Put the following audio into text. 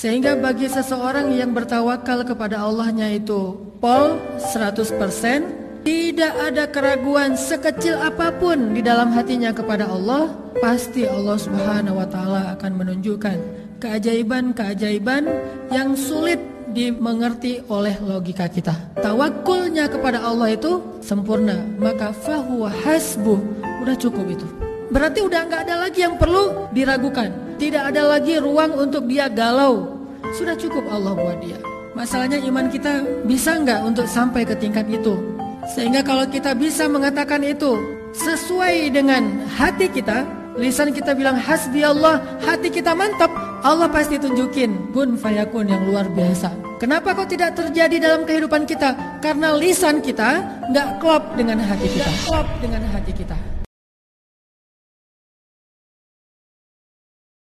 Sehingga bagi seseorang yang bertawakal kepada Allahnya itu pol 100% tidak ada keraguan sekecil apa pun di dalam hatinya kepada Allah, pasti Allah Subhanahu wa taala akan menunjukkan keajaiban-keajaiban yang sulit dimengerti oleh logika kita. Tawakulnya kepada Allah itu sempurna, maka fahuwa hasbuh, udah cukup itu. Berarti udah nggak ada lagi yang perlu diragukan. Tidak ada lagi ruang untuk dia galau. Sudah cukup Allah buat dia. Masalahnya iman kita bisa nggak untuk sampai ke tingkat itu? Sehingga kalau kita bisa mengatakan itu sesuai dengan hati kita, lisan kita bilang hasbi Allah, hati kita mantap, Allah pasti tunjukin kun fayakun yang luar biasa. Kenapa kok tidak terjadi dalam kehidupan kita? Karena lisan kita nggak klop dengan hati kita. Klop dengan hati kita.